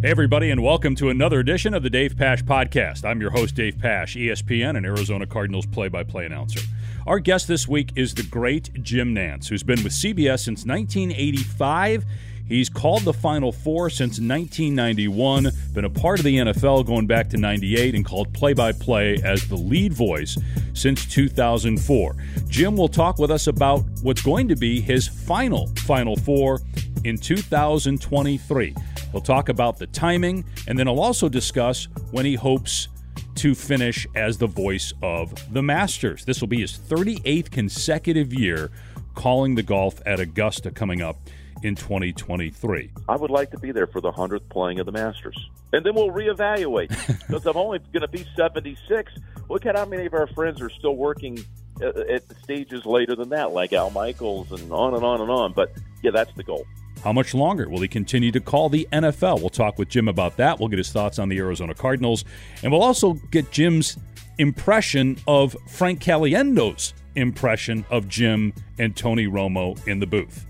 Hey, everybody, and welcome to another edition of the Dave Pasch Podcast. I'm your host, Dave Pasch, ESPN and Arizona Cardinals play by play announcer. Our guest this week is the great Jim Nantz, who's been with CBS since 1985. He's called the Final Four since 1991, been a part of the NFL going back to 98, and called play by play as the lead voice since 2004. Jim will talk with us about what's going to be his final Final Four in 2023. He'll talk about the timing, and then he'll also discuss when he hopes to finish as the voice of the Masters. This will be his 38th consecutive year calling the golf at Augusta coming up in 2023. I would like to be there for the 100th playing of the Masters. And then we'll reevaluate. because I'm only going to be 76. Look at how many of our friends are still working uh, at stages later than that, like Al Michaels and on and on and on. But yeah, that's the goal. How much longer will he continue to call the NFL? We'll talk with Jim about that. We'll get his thoughts on the Arizona Cardinals. And we'll also get Jim's impression of Frank Caliendo's impression of Jim and Tony Romo in the booth.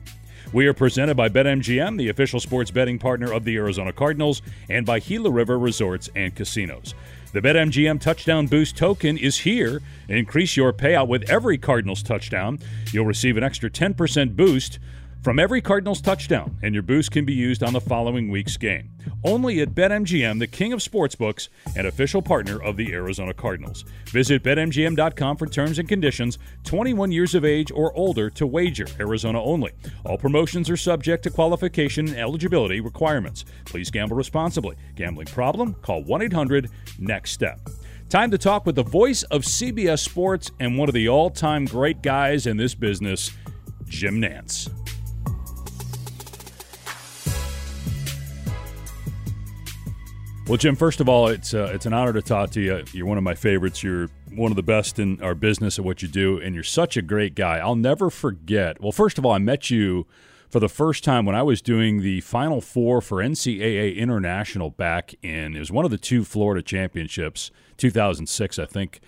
We are presented by BetMGM, the official sports betting partner of the Arizona Cardinals, and by Gila River Resorts and Casinos. The BetMGM Touchdown Boost token is here. Increase your payout with every Cardinals touchdown. You'll receive an extra 10% boost from every Cardinals touchdown, and your boost can be used on the following week's game. Only at BetMGM, the king of sportsbooks and official partner of the Arizona Cardinals. Visit BetMGM.com for terms and conditions. 21 years of age or older to wager. Arizona only. All promotions are subject to qualification and eligibility requirements. Please gamble responsibly. Gambling problem? Call 1 800 NEXT STEP. Time to talk with the voice of CBS Sports and one of the all time great guys in this business, Jim Nantz. Well, Jim, first of all, it's uh, it's an honor to talk to you. You're one of my favorites. You're one of the best in our business at what you do, and you're such a great guy. I'll never forget. Well, first of all, I met you for the first time when I was doing the Final Four for NCAA International back in it was one of the two Florida championships, 2006, I think.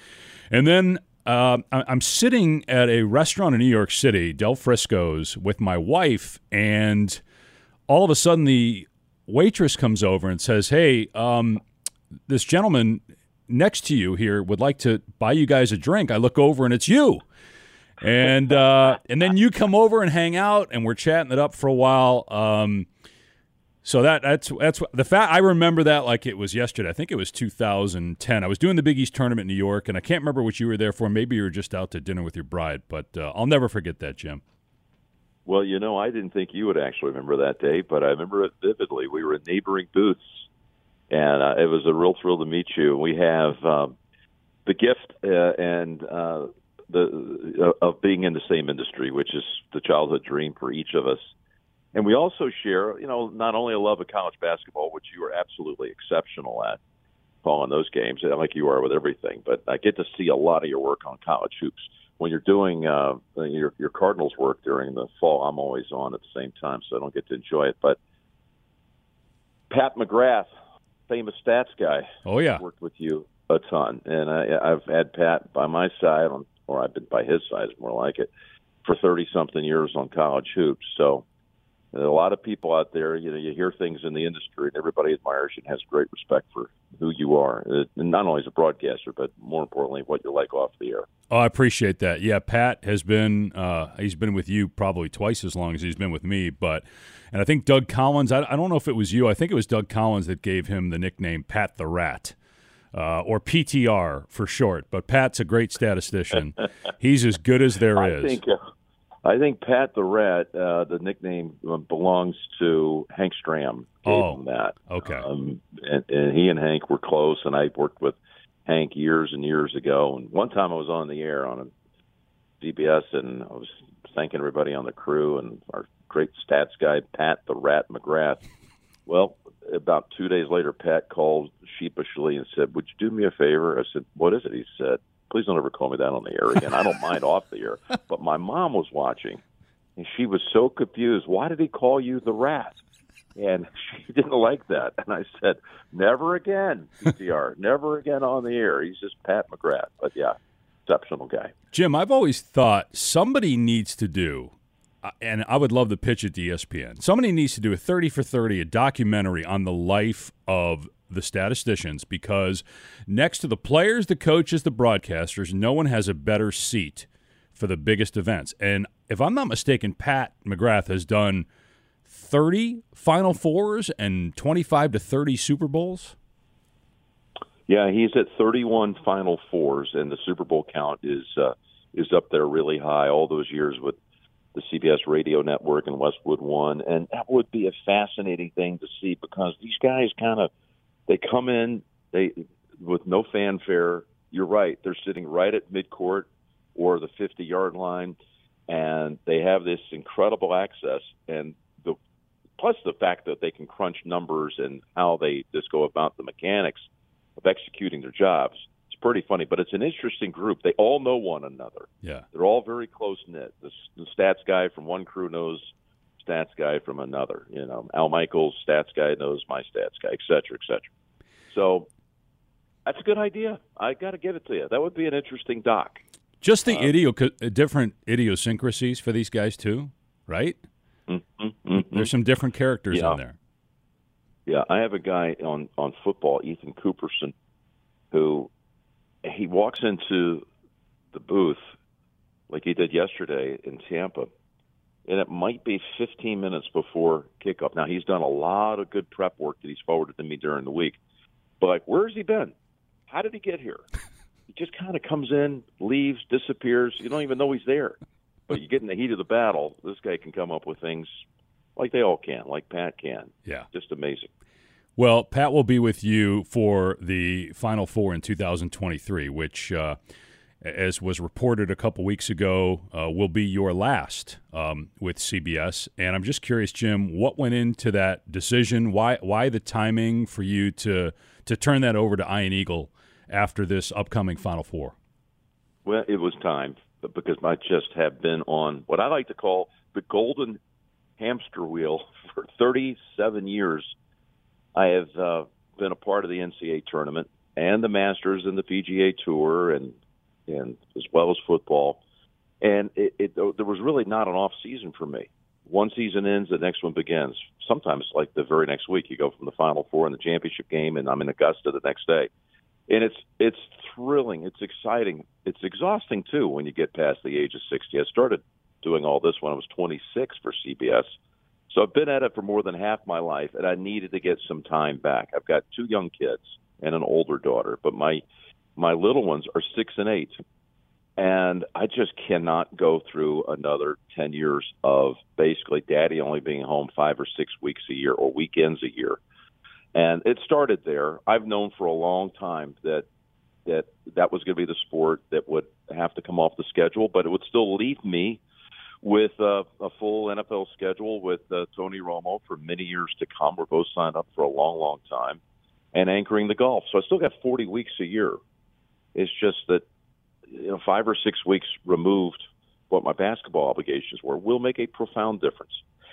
And then uh, I'm sitting at a restaurant in New York City, Del Frisco's, with my wife, and all of a sudden the waitress comes over and says, "Hey, um, this gentleman next to you here would like to buy you guys a drink." I look over and it's you, and uh, and then you come over and hang out, and we're chatting it up for a while. Um, so that that's that's the fact. I remember that like it was yesterday. I think it was 2010. I was doing the Big East tournament in New York, and I can't remember what you were there for. Maybe you were just out to dinner with your bride, but uh, I'll never forget that, Jim. Well, you know, I didn't think you would actually remember that day, but I remember it vividly. We were in neighboring booths, and uh, it was a real thrill to meet you. We have um, the gift uh, and uh, the uh, of being in the same industry, which is the childhood dream for each of us. And we also share, you know, not only a love of college basketball, which you are absolutely exceptional at, calling those games, like you are with everything. But I get to see a lot of your work on college hoops when you're doing uh, your your Cardinals work during the fall, I'm always on at the same time, so I don't get to enjoy it. But Pat McGrath, famous stats guy, oh yeah, worked with you a ton, and I, I've had Pat by my side, on, or I've been by his side, is more like it, for thirty something years on college hoops. So a lot of people out there, you know, you hear things in the industry, and everybody admires you and has great respect for who you are, uh, not only as a broadcaster, but more importantly, what you're like off the air. Oh, I appreciate that. Yeah, Pat has been uh, he's been with you probably twice as long as he's been with me, but and I think Doug Collins. I, I don't know if it was you. I think it was Doug Collins that gave him the nickname Pat the Rat. Uh, or PTR for short, but Pat's a great statistician. He's as good as there I is. Think, uh, I think Pat the Rat, uh, the nickname uh, belongs to Hank Stram. Gave oh, him that. Okay. Um, and, and he and Hank were close, and I worked with Hank years and years ago. And one time I was on the air on a CBS, and I was thanking everybody on the crew and our great stats guy Pat the Rat McGrath. Well, about two days later, Pat called sheepishly and said, "Would you do me a favor?" I said, "What is it?" He said please don't ever call me that on the air again. I don't mind off the air. But my mom was watching, and she was so confused. Why did he call you the rat? And she didn't like that. And I said, never again, PTR, never again on the air. He's just Pat McGrath. But yeah, exceptional guy. Jim, I've always thought somebody needs to do and I would love to pitch it to ESPN. Somebody needs to do a 30 for 30, a documentary on the life of the statisticians because next to the players, the coaches, the broadcasters, no one has a better seat for the biggest events. And if I'm not mistaken, Pat McGrath has done 30 Final Fours and 25 to 30 Super Bowls. Yeah, he's at 31 Final Fours, and the Super Bowl count is uh, is up there really high. All those years with the CBS Radio Network and Westwood One, and that would be a fascinating thing to see because these guys kind of they come in they with no fanfare. You're right; they're sitting right at midcourt or the 50 yard line, and they have this incredible access and the plus the fact that they can crunch numbers and how they just go about the mechanics of executing their jobs. Pretty funny, but it's an interesting group. They all know one another. Yeah, they're all very close knit. The, the stats guy from one crew knows stats guy from another. You know, Al Michaels, stats guy knows my stats guy, et cetera, et cetera. So that's a good idea. I got to give it to you. That would be an interesting doc. Just the uh, idio- uh, different idiosyncrasies for these guys too, right? Mm-hmm, mm-hmm. There's some different characters yeah. in there. Yeah, I have a guy on on football, Ethan Cooperson, who he walks into the booth like he did yesterday in Tampa, and it might be 15 minutes before kickoff. Now he's done a lot of good prep work that he's forwarded to me during the week, but like, where's he been? How did he get here? he just kind of comes in, leaves, disappears. You don't even know he's there. But you get in the heat of the battle, this guy can come up with things like they all can, like Pat can. Yeah. Just amazing. Well, Pat will be with you for the Final Four in 2023, which, uh, as was reported a couple weeks ago, uh, will be your last um, with CBS. And I'm just curious, Jim, what went into that decision? Why why the timing for you to to turn that over to Ian Eagle after this upcoming Final Four? Well, it was time because I just have been on what I like to call the golden hamster wheel for 37 years. I have uh, been a part of the NCAA tournament and the Masters and the PGA Tour, and and as well as football. And it, it there was really not an off season for me. One season ends, the next one begins. Sometimes, like the very next week, you go from the Final Four in the championship game, and I'm in Augusta the next day and it's it's thrilling, it's exciting, it's exhausting too when you get past the age of 60. I started doing all this when I was 26 for CBS. So I've been at it for more than half my life and I needed to get some time back. I've got two young kids and an older daughter, but my my little ones are 6 and 8. And I just cannot go through another 10 years of basically daddy only being home 5 or 6 weeks a year or weekends a year and it started there. I've known for a long time that that that was going to be the sport that would have to come off the schedule, but it would still leave me with a, a full NFL schedule with uh, Tony Romo for many years to come. We're both signed up for a long, long time, and anchoring the golf. So I still got 40 weeks a year. It's just that you know five or six weeks removed what my basketball obligations were will make a profound difference.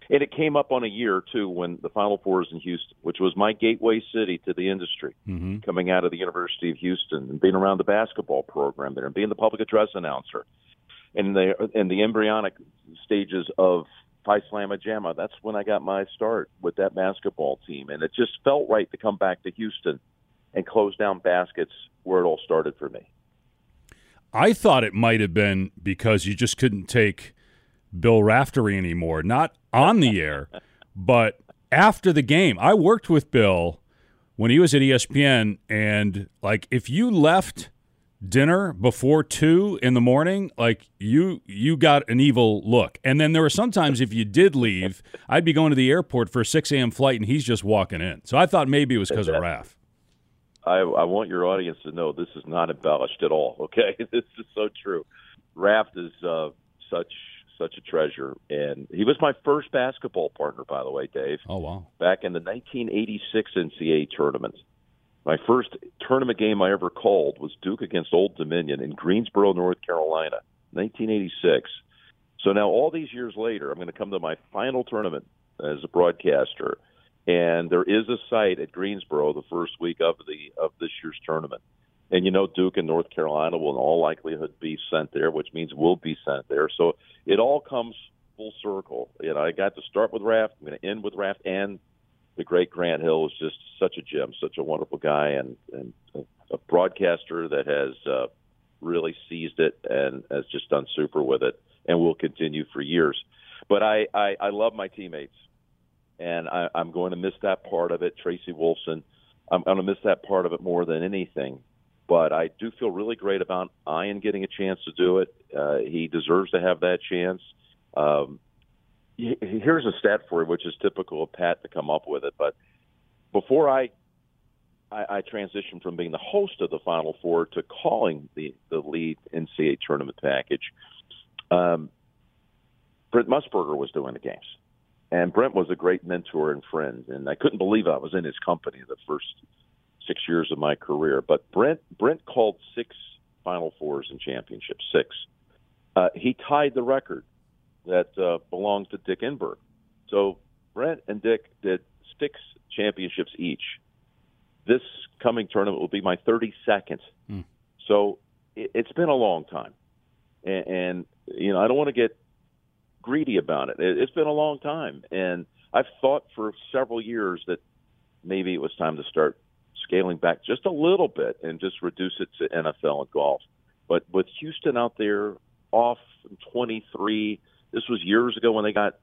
And it came up on a year too when the Final Four is in Houston, which was my gateway city to the industry, mm-hmm. coming out of the University of Houston and being around the basketball program there and being the public address announcer, and the in the embryonic stages of Phi Slamma Jamma. That's when I got my start with that basketball team, and it just felt right to come back to Houston and close down baskets where it all started for me. I thought it might have been because you just couldn't take Bill Raftery anymore. Not on the air, but after the game. I worked with Bill when he was at ESPN, and like if you left dinner before two in the morning, like you you got an evil look. And then there were sometimes if you did leave, I'd be going to the airport for a six a.m. flight, and he's just walking in. So I thought maybe it was because of Raf. I, I want your audience to know this is not embellished at all. Okay, this is so true. Raft is uh, such such a treasure. And he was my first basketball partner, by the way, Dave. Oh, wow. Back in the 1986 NCAA tournament. My first tournament game I ever called was Duke against Old Dominion in Greensboro, North Carolina, 1986. So now, all these years later, I'm going to come to my final tournament as a broadcaster, and there is a site at Greensboro the first week of the of this year's tournament. And you know, Duke and North Carolina will in all likelihood be sent there, which means we'll be sent there. So it all comes full circle. You know, I got to start with Raft. I'm going to end with Raft, and the great Grant Hill is just such a gem, such a wonderful guy, and and a, a broadcaster that has uh, really seized it and has just done super with it, and will continue for years. But I I, I love my teammates, and I, I'm going to miss that part of it. Tracy Wolfson, I'm I'm going to miss that part of it more than anything. But I do feel really great about Ian getting a chance to do it. Uh, he deserves to have that chance. Um, here's a stat for you, which is typical of Pat to come up with it. But before I, I, I transitioned from being the host of the Final Four to calling the the lead NCAA tournament package, um, Brent Musburger was doing the games, and Brent was a great mentor and friend, and I couldn't believe I was in his company the first six years of my career. But Brent Brent called six Final Fours and championships, six. Uh, he tied the record that uh, belongs to Dick Enberg. So Brent and Dick did six championships each. This coming tournament will be my 32nd. Mm. So it, has been a long time. And, and, you know, I don't want to get greedy about it. it. It's been a long time. And I've thought for several years that maybe it was time to start scaling back just a little bit and just reduce it to NFL and golf. But with Houston out there off 23, this was years ago when they got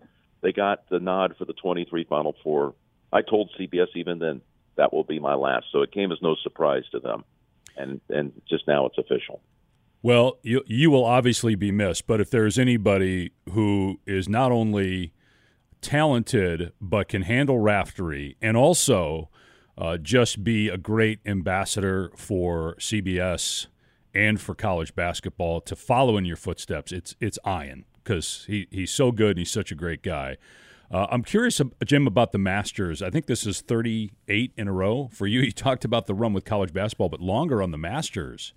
they got the nod for the 23 Final Four. I told CBS even then that will be my last, so it came as no surprise to them, and and just now it's official. Well, you you will obviously be missed, but if there's anybody who is not only talented but can handle raftery and also uh, just be a great ambassador for CBS and for college basketball to follow in your footsteps, it's it's Ian because he, he's so good and he's such a great guy. Uh, I'm curious, Jim, about the Masters. I think this is 38 in a row for you. You talked about the run with college basketball, but longer on the Masters.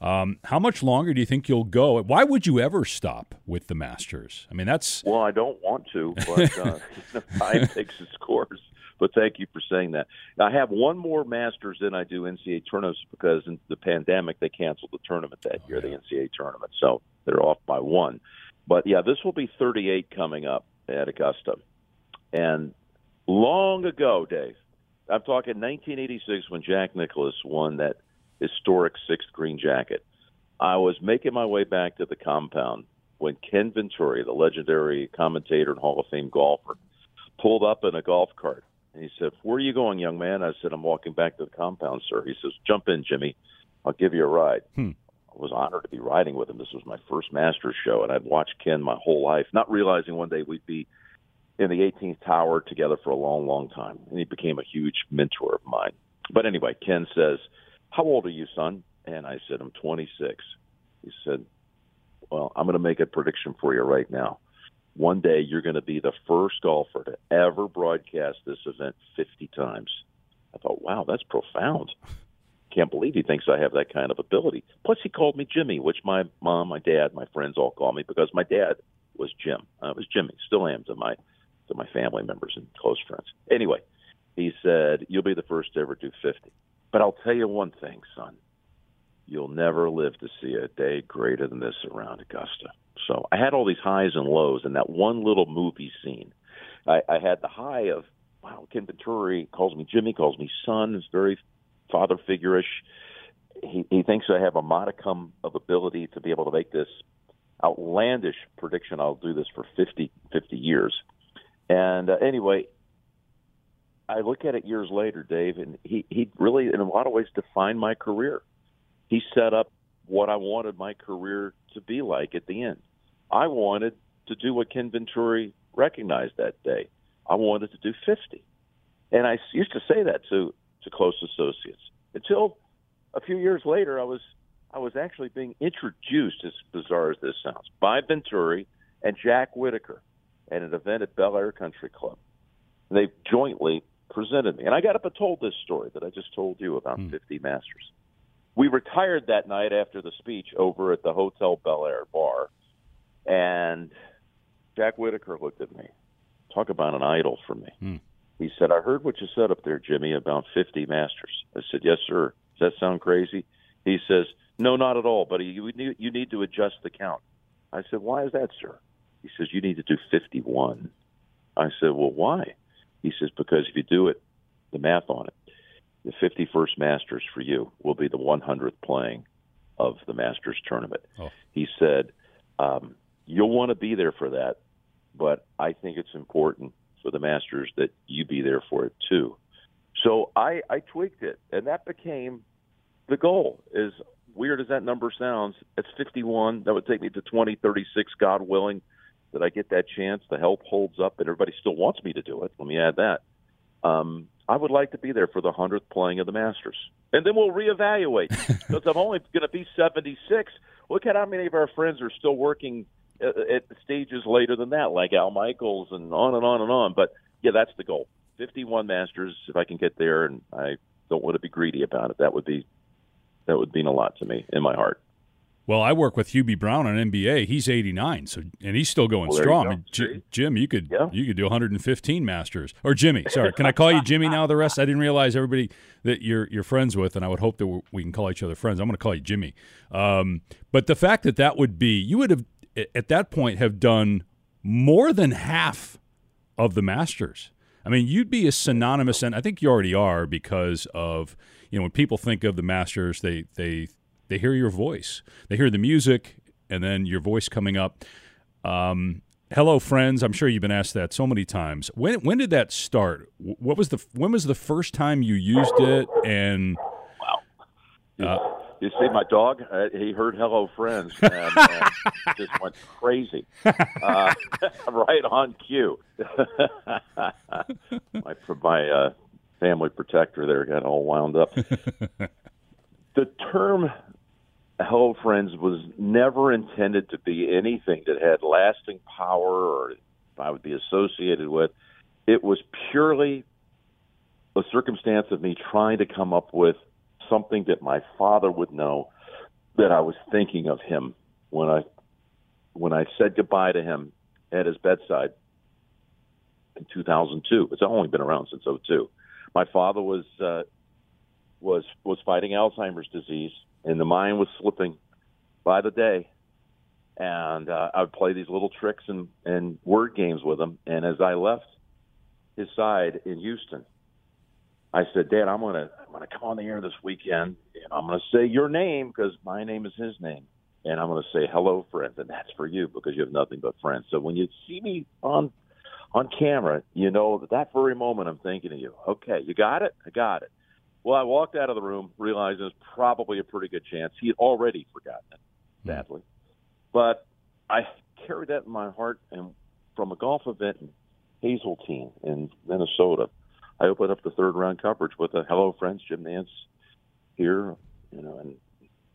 Um, how much longer do you think you'll go? Why would you ever stop with the Masters? I mean, that's well, I don't want to, but uh, time takes its course. But thank you for saying that. I have one more Masters than I do NCAA tournaments because in the pandemic they canceled the tournament that year, oh, the NCAA tournament, so they're off by one. But yeah, this will be 38 coming up at Augusta. And long ago, Dave, I'm talking 1986 when Jack Nicklaus won that historic sixth green jacket. I was making my way back to the compound when Ken Venturi, the legendary commentator and Hall of Fame golfer, pulled up in a golf cart. And he said, Where are you going, young man? I said, I'm walking back to the compound, sir. He says, Jump in, Jimmy. I'll give you a ride. Hmm was honored to be riding with him. This was my first Masters show, and I'd watched Ken my whole life, not realizing one day we'd be in the 18th tower together for a long, long time. And he became a huge mentor of mine. But anyway, Ken says, How old are you, son? And I said, I'm 26. He said, Well, I'm going to make a prediction for you right now. One day you're going to be the first golfer to ever broadcast this event 50 times. I thought, wow, that's profound can't believe he thinks I have that kind of ability. Plus, he called me Jimmy, which my mom, my dad, my friends all call me because my dad was Jim. I was Jimmy, still am to my to my family members and close friends. Anyway, he said, "You'll be the first to ever do 50." But I'll tell you one thing, son. You'll never live to see a day greater than this around Augusta. So I had all these highs and lows, and that one little movie scene, I, I had the high of wow, Ken Venturi calls me Jimmy, calls me son. It's very father figure-ish. He, he thinks I have a modicum of ability to be able to make this outlandish prediction. I'll do this for 50, 50 years. And uh, anyway, I look at it years later, Dave, and he, he really, in a lot of ways, defined my career. He set up what I wanted my career to be like at the end. I wanted to do what Ken Venturi recognized that day. I wanted to do 50. And I used to say that to to close associates. Until a few years later, I was I was actually being introduced, as bizarre as this sounds, by Venturi and Jack Whitaker at an event at Bel Air Country Club. They jointly presented me, and I got up and told this story that I just told you about mm. 50 Masters. We retired that night after the speech over at the Hotel Bel Air bar, and Jack Whitaker looked at me. Talk about an idol for me. Mm. He said, I heard what you said up there, Jimmy, about 50 masters. I said, Yes, sir. Does that sound crazy? He says, No, not at all, buddy. You need, you need to adjust the count. I said, Why is that, sir? He says, You need to do 51. I said, Well, why? He says, Because if you do it, the math on it, the 51st Masters for you will be the 100th playing of the Masters tournament. Oh. He said, um, You'll want to be there for that, but I think it's important for the Masters that you be there for it too. So I, I tweaked it, and that became the goal. As weird as that number sounds, it's 51. That would take me to 2036, God willing, that I get that chance. The help holds up, and everybody still wants me to do it. Let me add that. Um, I would like to be there for the 100th playing of the Masters. And then we'll reevaluate. because I'm only going to be 76. Look at how many of our friends are still working at, at stages later than that, like Al Michaels and on and on and on. But yeah, that's the goal. 51 Masters, if I can get there, and I don't want to be greedy about it. That would be that would mean a lot to me in my heart. Well, I work with Hubie Brown on NBA. He's 89, so and he's still going well, strong. You J- Jim, you could yeah. you could do 115 Masters. Or Jimmy, sorry, can I call you Jimmy now? The rest, I didn't realize everybody that you're you're friends with, and I would hope that we can call each other friends. I'm going to call you Jimmy. Um, but the fact that that would be, you would have at that point have done more than half of the Masters. I mean, you'd be a synonymous, and I think you already are because of you know when people think of the Masters, they they they hear your voice, they hear the music, and then your voice coming up. Um, hello, friends. I'm sure you've been asked that so many times. When when did that start? What was the when was the first time you used it? And wow. Uh, you see, my dog, uh, he heard "Hello, Friends" and, and just went crazy, uh, right on cue. my my uh, family protector there got all wound up. the term "Hello, Friends" was never intended to be anything that had lasting power or I would be associated with. It was purely a circumstance of me trying to come up with something that my father would know that I was thinking of him when I when I said goodbye to him at his bedside in 2002. It's only been around since 02. My father was uh, was was fighting Alzheimer's disease, and the mind was slipping by the day. And uh, I would play these little tricks and, and word games with him. And as I left his side in Houston, I said, Dad, I'm gonna I'm gonna come on the air this weekend, and I'm gonna say your name because my name is his name, and I'm gonna say hello, friends, and that's for you because you have nothing but friends. So when you see me on on camera, you know that that very moment I'm thinking of you. Okay, you got it, I got it. Well, I walked out of the room realizing was probably a pretty good chance he had already forgotten it, badly, mm-hmm. but I carried that in my heart, and from a golf event in Hazeltine in Minnesota I opened up the third round coverage with a hello friends, Jim Nantz here, you know, and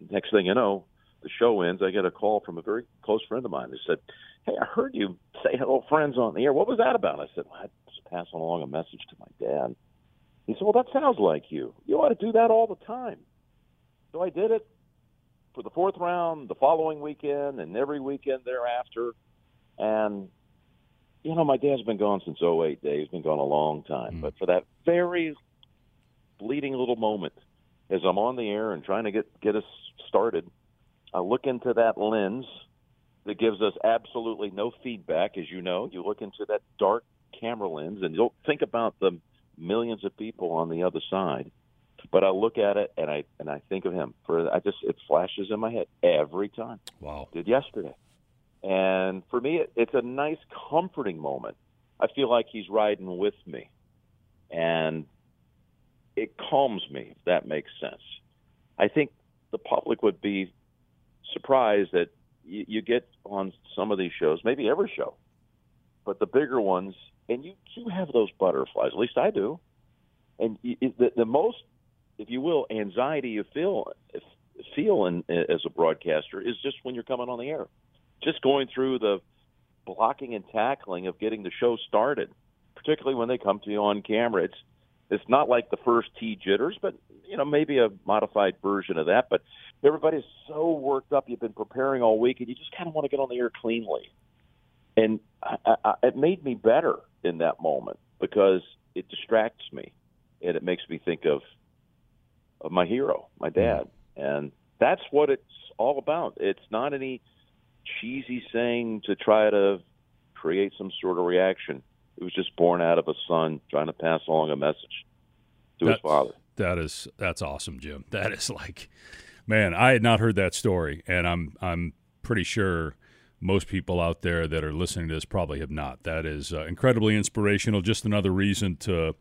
next thing you know, the show ends. I get a call from a very close friend of mine who said, "Hey, I heard you say hello friends on the air. What was that about?" I said, well, "I was passing along a message to my dad." He said, "Well, that sounds like you. You ought to do that all the time." So I did it for the fourth round, the following weekend, and every weekend thereafter. And you know, my dad's been gone since 08, Dave. He's been gone a long time. Mm. But for that very fleeting little moment, as I'm on the air and trying to get, get us started, I look into that lens that gives us absolutely no feedback. As you know, you look into that dark camera lens and you'll think about the millions of people on the other side. But I look at it and I and I think of him. For I just it flashes in my head every time. Wow! Did yesterday. And for me, it's a nice, comforting moment. I feel like he's riding with me. And it calms me, if that makes sense. I think the public would be surprised that you, you get on some of these shows, maybe every show, but the bigger ones, and you do have those butterflies. At least I do. And the, the most, if you will, anxiety you feel feel in, as a broadcaster is just when you're coming on the air just going through the blocking and tackling of getting the show started, particularly when they come to you on camera. It's it's not like the first tee jitters, but you know maybe a modified version of that. But everybody's so worked up. You've been preparing all week, and you just kind of want to get on the air cleanly. And I, I, it made me better in that moment because it distracts me, and it makes me think of of my hero, my dad, mm-hmm. and that's what it's all about. It's not any cheesy saying to try to create some sort of reaction. It was just born out of a son trying to pass along a message to that's, his father. That is that's awesome, Jim. That is like, man, I had not heard that story, and I'm I'm pretty sure most people out there that are listening to this probably have not. That is uh, incredibly inspirational. Just another reason to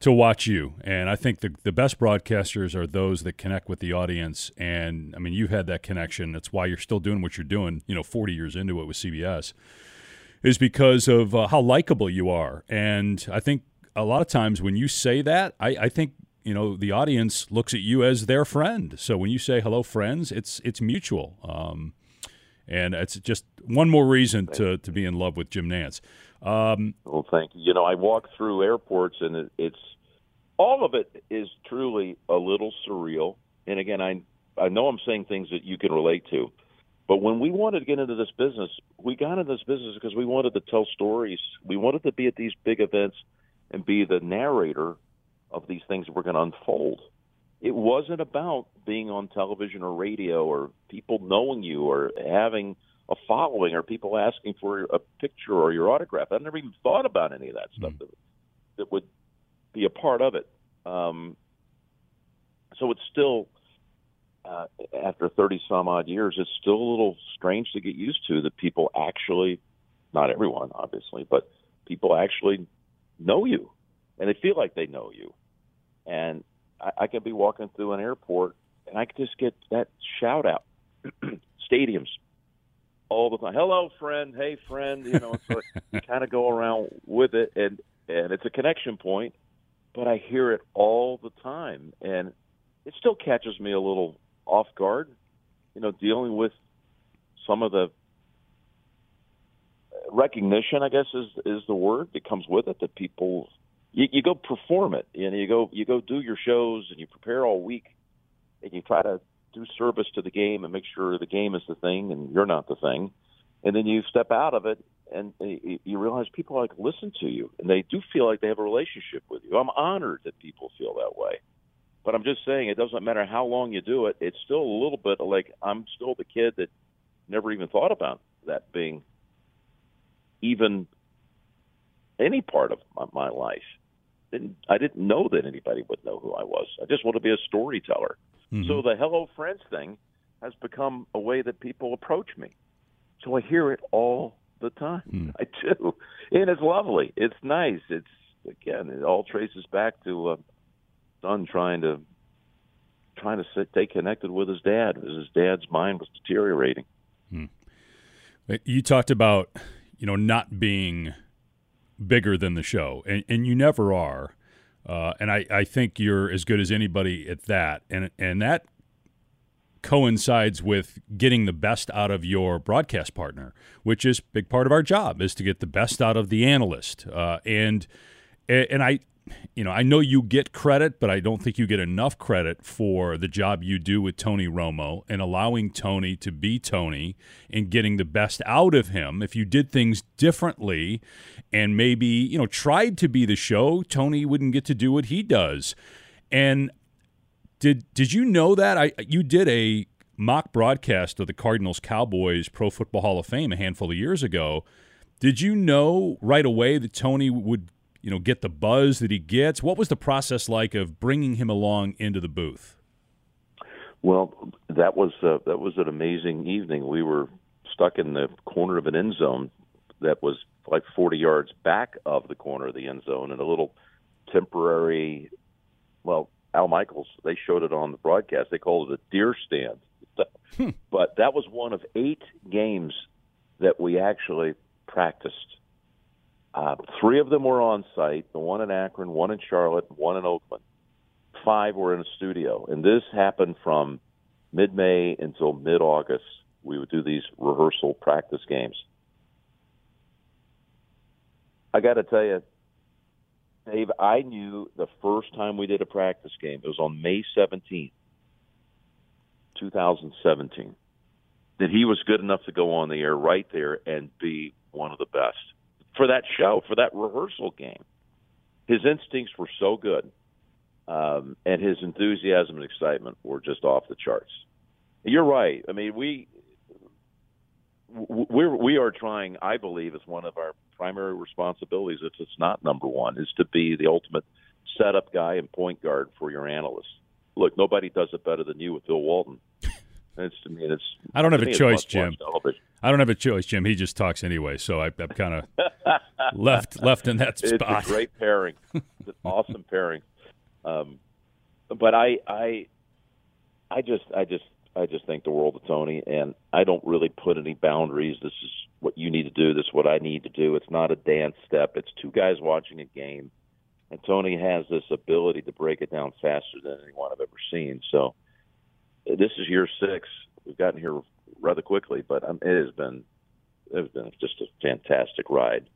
to watch you. And I think the the best broadcasters are those that connect with the audience. And I mean, you've had that connection. That's why you're still doing what you're doing. You know, 40 years into it with CBS, is because of uh, how likable you are. And I think a lot of times when you say that, I, I think you know the audience looks at you as their friend. So when you say hello, friends, it's it's mutual. Um, and it's just one more reason to, to be in love with Jim Nantz. Um, well, thank you. You know, I walk through airports, and it, it's all of it is truly a little surreal. And again, I I know I'm saying things that you can relate to, but when we wanted to get into this business, we got into this business because we wanted to tell stories. We wanted to be at these big events and be the narrator of these things that were going to unfold it wasn't about being on television or radio or people knowing you or having a following or people asking for a picture or your autograph. I never even thought about any of that stuff mm. that, that would be a part of it. Um, so it's still, uh, after 30 some odd years, it's still a little strange to get used to that people actually, not everyone obviously, but people actually know you and they feel like they know you. And I, I could be walking through an airport and I could just get that shout out. Stadiums all the time. Hello, friend. Hey, friend. You know, so you kind of go around with it, and and it's a connection point. But I hear it all the time, and it still catches me a little off guard. You know, dealing with some of the recognition, I guess, is is the word that comes with it. That people you, you go perform it. You know, you go you go do your shows and you prepare all week, and you try to do service to the game and make sure the game is the thing and you're not the thing, and then you step out of it and you realize people like listen to you and they do feel like they have a relationship with you. I'm honored that people feel that way. But I'm just saying it doesn't matter how long you do it, it's still a little bit like I'm still the kid that never even thought about that being even any part of my, life didn't I didn't know that anybody would know who I was. I just want to be a storyteller. Mm-hmm. So the Hello Friends thing has become a way that people approach me. So I hear it all the time. Mm. I do, and it's lovely. It's nice. It's again, it all traces back to a son trying to trying to stay connected with his dad as his dad's mind was deteriorating. Hmm. You talked about you know not being bigger than the show, and, and you never are. Uh, and I, I think you're as good as anybody at that. And, and that coincides with getting the best out of your broadcast partner, which is big part of our job is to get the best out of the analyst. Uh, and and I you know, I know you get credit, but I don't think you get enough credit for the job you do with Tony Romo and allowing Tony to be Tony and getting the best out of him. If you did things differently and maybe, you know, tried to be the show, Tony wouldn't get to do what he does. And did did you know that I you did a mock broadcast of the Cardinals Cowboys Pro Football Hall of Fame a handful of years ago? Did you know right away that Tony would you know, get the buzz that he gets? What was the process like of bringing him along into the booth? Well, that was uh, that was an amazing evening. We were stuck in the corner of an end zone that was like 40 yards back of the corner of the end zone in a little temporary well al michaels they showed it on the broadcast they called it a deer stand hmm. but that was one of eight games that we actually practiced uh, three of them were on site the one in Akron, one in Charlotte, one in Oakland. Five were in a studio. And this happened from mid May until mid August. We would do these rehearsal practice games. I got to tell you, Dave, I knew the first time we did a practice game, it was on May 17th, 2017, that he was good enough to go on the air right there and be one of the best for that show, for that rehearsal game. His instincts were so good, um, and his enthusiasm and excitement were just off the charts. You're right. I mean, we we're we are trying. I believe is one of our primary responsibilities. If it's not number one, is to be the ultimate setup guy and point guard for your analysts. Look, nobody does it better than you with Bill Walton. It's, to me. it's. I don't have a choice, Jim. I don't have a choice, Jim. He just talks anyway, so I, am kind of left left in that spot. It's a great pairing. It's an awesome pairing. Um, but I, I, I just, I just, I just think the world of Tony, and I don't really put any boundaries. This is what you need to do. This is what I need to do. It's not a dance step. It's two guys watching a game, and Tony has this ability to break it down faster than anyone I've ever seen. So this is year six. We've gotten here rather quickly, but um, it has been it has been just a fantastic ride.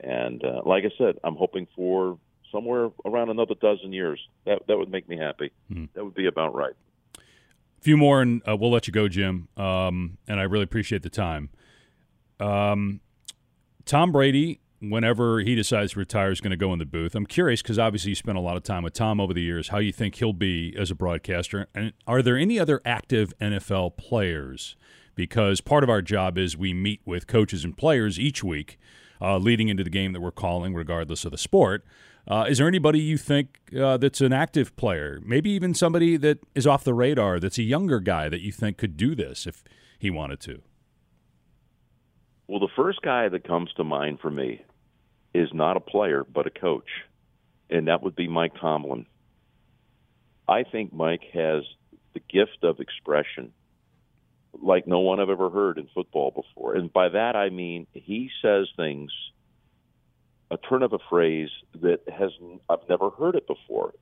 And uh, like I said, I'm hoping for somewhere around another dozen years. That that would make me happy. Mm-hmm. That would be about right. A few more, and uh, we'll let you go, Jim. Um, and I really appreciate the time. Um, Tom Brady whenever he decides to retire, is going to go in the booth. I'm curious because obviously you spent a lot of time with Tom over the years. How you think he'll be as a broadcaster, and are there any other active NFL players? Because part of our job is we meet with coaches and players each week, uh, leading into the game that we're calling, regardless of the sport. Uh, is there anybody you think uh, that's an active player? Maybe even somebody that is off the radar that's a younger guy that you think could do this if he wanted to? Well, the first guy that comes to mind for me is not a player but a coach, and that would be Mike Tomlin. I think Mike has the gift of expression like no one I've ever heard in football before. And by that I mean he says things a turn of a phrase that has I've never heard it before.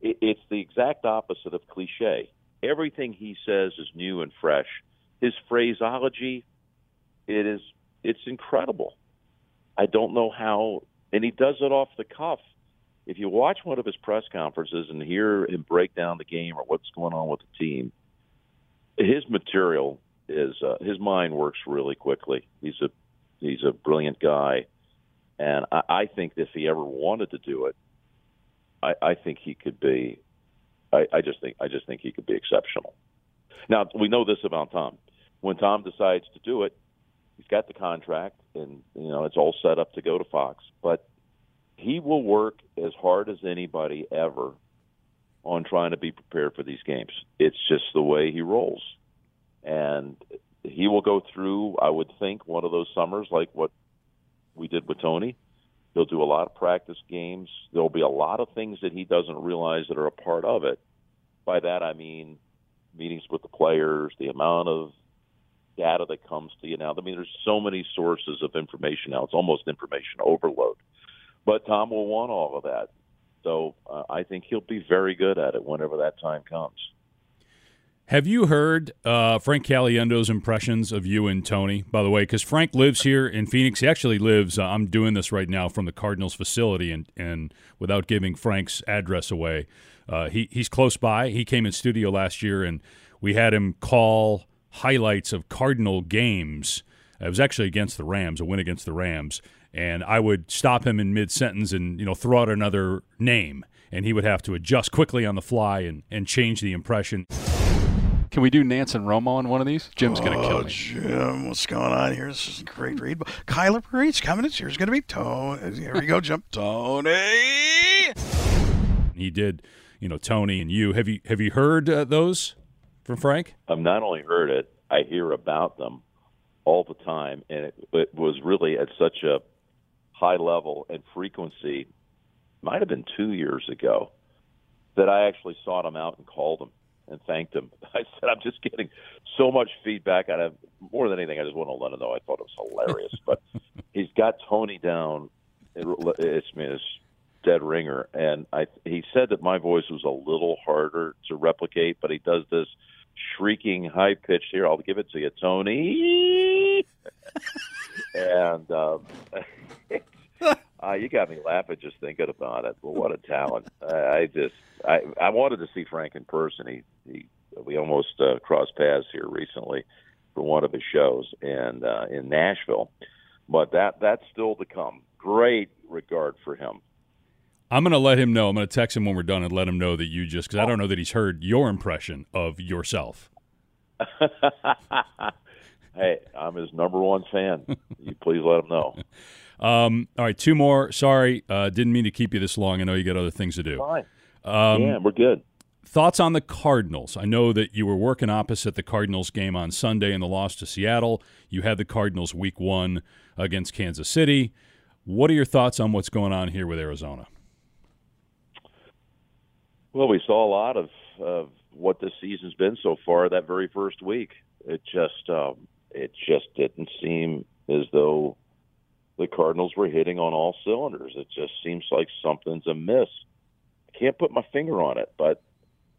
it's the exact opposite of cliche. Everything he says is new and fresh. His phraseology, it is it's incredible. I don't know how, and he does it off the cuff. If you watch one of his press conferences and hear him break down the game or what's going on with the team, his material is uh, his mind works really quickly. He's a he's a brilliant guy, and I, I think if he ever wanted to do it, I, I think he could be. I, I just think I just think he could be exceptional. Now we know this about Tom. When Tom decides to do it, he's got the contract and you know it's all set up to go to Fox. But he will work as hard as anybody ever on trying to be prepared for these games. It's just the way he rolls, and he will go through. I would think one of those summers like what we did with Tony. He'll do a lot of practice games. There'll be a lot of things that he doesn't realize that are a part of it. By that I mean meetings with the players, the amount of data that comes to you now. I mean, there's so many sources of information now. It's almost information overload. But Tom will want all of that. So uh, I think he'll be very good at it whenever that time comes. Have you heard uh, Frank Caliendo's impressions of you and Tony, by the way? Because Frank lives here in Phoenix. He actually lives, uh, I'm doing this right now from the Cardinals facility, and, and without giving Frank's address away, uh, he, he's close by. He came in studio last year, and we had him call highlights of Cardinal games. It was actually against the Rams, a win against the Rams, and I would stop him in mid sentence and you know throw out another name, and he would have to adjust quickly on the fly and, and change the impression. Can we do Nantz and Romo on one of these? Jim's going to kill me. Jim, what's going on here? This is a great read. Kyler Parade's coming. It's here's going to be Tony. Here we go, jump Tony. He did, you know, Tony and you. Have you have you heard uh, those? From Frank? I've not only heard it, I hear about them all the time, and it, it was really at such a high level and frequency. Might have been two years ago that I actually sought him out and called him and thanked him. I said, "I'm just getting so much feedback out of more than anything. I just want to let him know I thought it was hilarious." but he's got Tony down. It, it's, it's dead ringer, and I he said that my voice was a little harder to replicate, but he does this shrieking high pitched here. I'll give it to you, Tony. and um, uh, you got me laughing just thinking about it. Well, what a talent! I, I just I I wanted to see Frank in person. He he we almost uh, crossed paths here recently for one of his shows and uh, in Nashville, but that that's still to come. Great regard for him. I'm going to let him know. I'm going to text him when we're done and let him know that you just because I don't know that he's heard your impression of yourself. hey, I'm his number one fan. you please let him know. Um, all right, two more. Sorry, uh, didn't mean to keep you this long. I know you got other things to do. Fine. Um, yeah, we're good. Thoughts on the Cardinals? I know that you were working opposite the Cardinals game on Sunday in the loss to Seattle. You had the Cardinals week one against Kansas City. What are your thoughts on what's going on here with Arizona? Well, we saw a lot of, of what this season's been so far. That very first week, it just um, it just didn't seem as though the Cardinals were hitting on all cylinders. It just seems like something's amiss. I can't put my finger on it, but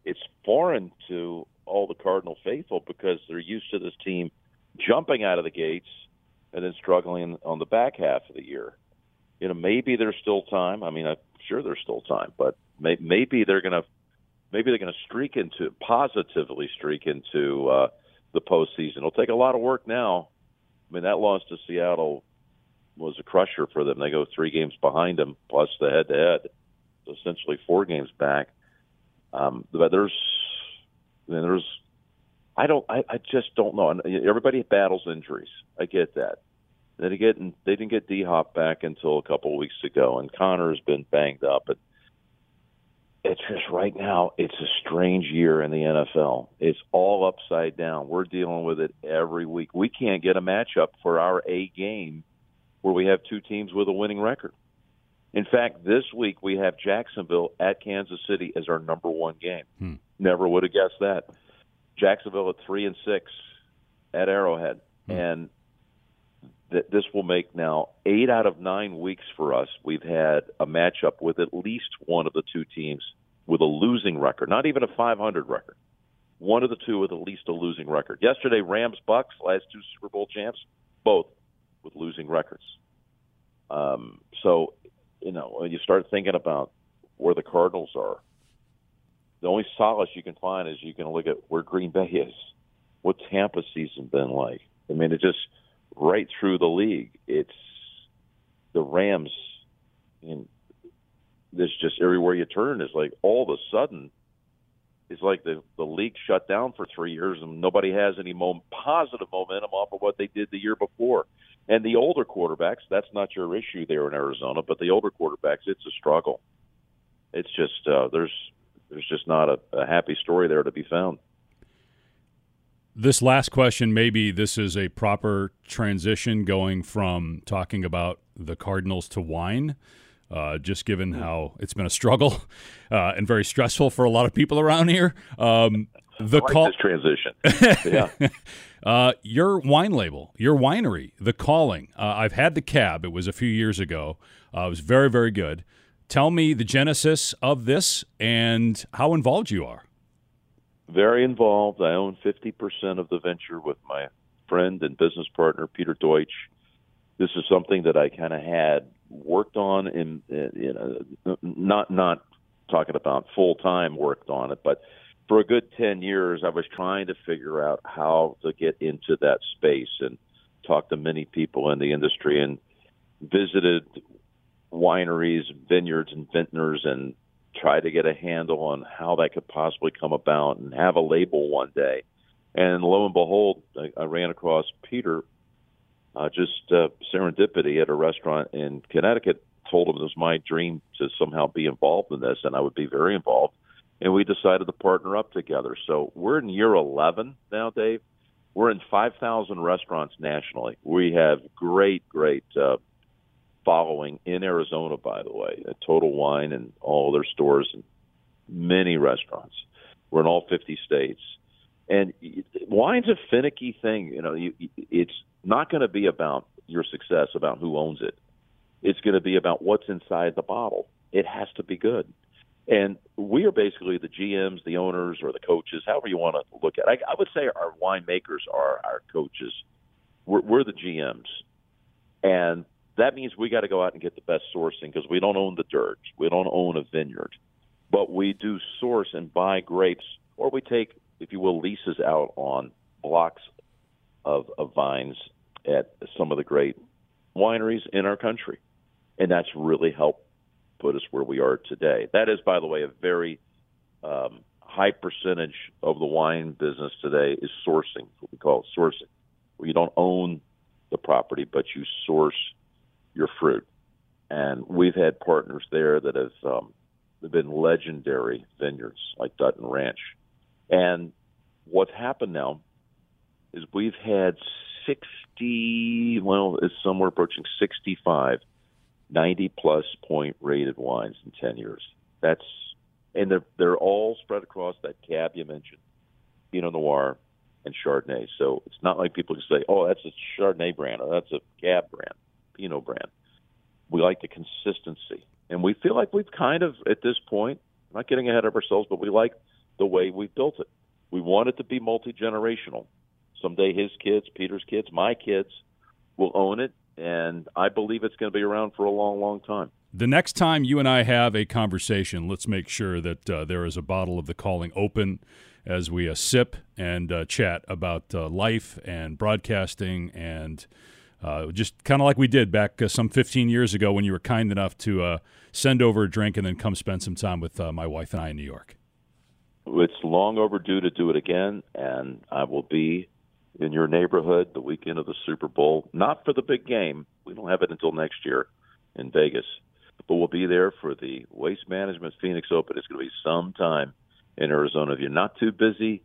it's foreign to all the Cardinal faithful because they're used to this team jumping out of the gates and then struggling on the back half of the year. You know, maybe there's still time. I mean, I'm sure there's still time, but may, maybe they're going to maybe they're going to streak into positively streak into uh, the postseason. It'll take a lot of work now. I mean, that loss to Seattle was a crusher for them. They go three games behind them, plus the head-to-head, so essentially four games back. Um, but there's, there's, I don't, I, I just don't know. Everybody battles injuries. I get that. They didn't get, they didn't get D Hop back until a couple of weeks ago, and Conner's been banged up. But it's just right now, it's a strange year in the NFL. It's all upside down. We're dealing with it every week. We can't get a matchup for our A game where we have two teams with a winning record. In fact, this week we have Jacksonville at Kansas City as our number one game. Hmm. Never would have guessed that. Jacksonville at three and six at Arrowhead, hmm. and th- this will make now eight out of nine weeks for us. We've had a matchup with at least one of the two teams with a losing record, not even a 500 record. One of the two with at least a losing record. Yesterday, Rams Bucks, last two Super Bowl champs, both with losing records. Um, so, you know, when you start thinking about where the Cardinals are, the only solace you can find is you can look at where Green Bay is. What Tampa's season been like? I mean, it just right through the league. It's the Rams, and this just everywhere you turn is like all of a sudden it's like the the league shut down for three years and nobody has any mo- positive momentum off of what they did the year before. And the older quarterbacks, that's not your issue there in Arizona, but the older quarterbacks, it's a struggle. It's just uh, there's there's just not a, a happy story there to be found. This last question, maybe this is a proper transition going from talking about the Cardinals to wine. Uh, just given how it's been a struggle uh, and very stressful for a lot of people around here. Um, the like call- transition. yeah. Uh, your wine label, your winery, the calling. Uh, I've had the cab. It was a few years ago. Uh, it was very, very good. Tell me the genesis of this and how involved you are. Very involved. I own 50% of the venture with my friend and business partner, Peter Deutsch. This is something that I kind of had worked on in, in, in not not talking about full time worked on it, but for a good 10 years, I was trying to figure out how to get into that space and talk to many people in the industry and visited wineries, vineyards, and vintners and try to get a handle on how that could possibly come about and have a label one day. And lo and behold, I, I ran across Peter, uh, just uh, serendipity at a restaurant in Connecticut. Told him it was my dream to somehow be involved in this, and I would be very involved and we decided to partner up together. So we're in year 11 now, Dave. We're in 5,000 restaurants nationally. We have great, great uh, following in Arizona, by the way, at Total Wine and all their stores and many restaurants. We're in all 50 states. And wine's a finicky thing. You know, you, it's not going to be about your success, about who owns it. It's going to be about what's inside the bottle. It has to be good. And we are basically the GMs, the owners, or the coaches, however you want to look at it. I, I would say our winemakers are our coaches. We're, we're the GMs. And that means we got to go out and get the best sourcing because we don't own the dirt. We don't own a vineyard. But we do source and buy grapes, or we take, if you will, leases out on blocks of, of vines at some of the great wineries in our country. And that's really helped put us where we are today. That is, by the way, a very um, high percentage of the wine business today is sourcing, what we call sourcing. where you don't own the property, but you source your fruit. And we've had partners there that have um, been legendary vineyards like Dutton Ranch. And what's happened now is we've had 60, well, it's somewhere approaching 65 90 plus point rated wines in 10 years. That's and they're they're all spread across that cab you mentioned, Pinot Noir and Chardonnay. So it's not like people can say, "Oh, that's a Chardonnay brand or that's a cab brand, Pinot brand." We like the consistency, and we feel like we've kind of at this point, not getting ahead of ourselves, but we like the way we've built it. We want it to be multi generational. Someday his kids, Peter's kids, my kids will own it, and I believe it's going to be around for a long, long time. The next time you and I have a conversation, let's make sure that uh, there is a bottle of the calling open as we uh, sip and uh, chat about uh, life and broadcasting and uh, just kind of like we did back uh, some 15 years ago when you were kind enough to send over a drink and then come spend some time with my wife and I in New York. It's long overdue to do it again, and I will be in your neighborhood the weekend of the Super Bowl. Not for the big game. We don't have it until next year in Vegas. But we'll be there for the Waste Management Phoenix Open. It's going to be some time in Arizona. If you're not too busy,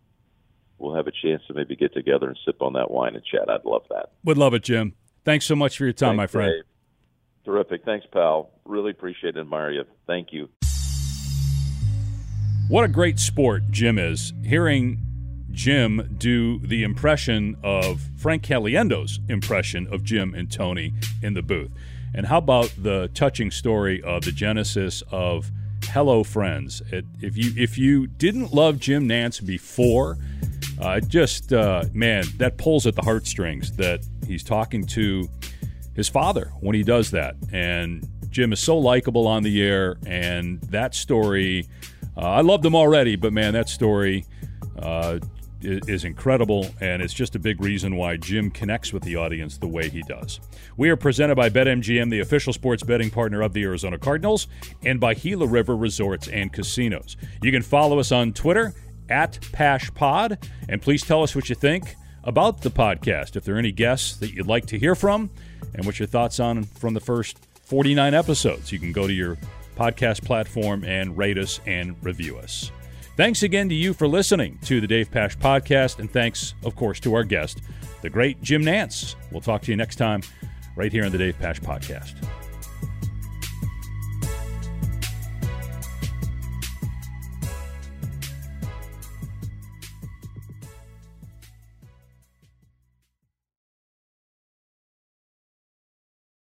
we'll have a chance to maybe get together and sip on that wine and chat. I'd love that. Would love it, Jim. Thanks so much for your time, Thanks, my friend. Dave. Terrific. Thanks, pal. Really appreciate and admire you. Thank you. What a great sport Jim is. Hearing Jim do the impression of Frank Caliendo's impression of Jim and Tony in the booth. And how about the touching story of the genesis of Hello Friends? It, if you if you didn't love Jim Nantz before, uh, just uh, man, that pulls at the heartstrings that he's talking to his father when he does that. And Jim is so likable on the air, and that story, uh, I loved him already, but man, that story uh, is incredible, and it's just a big reason why Jim connects with the audience the way he does. We are presented by BetMGM, the official sports betting partner of the Arizona Cardinals, and by Gila River Resorts and Casinos. You can follow us on Twitter at PaschPod, and please tell us what you think about the podcast. If there are any guests that you'd like to hear from, and what your thoughts on from the first 49 episodes, you can go to your podcast platform and rate us and review us. Thanks again to you for listening to the Dave Pasch podcast, and thanks, of course, to our guest, the great Jim Nantz. We'll talk to you next time right here on the Dave Pasch podcast.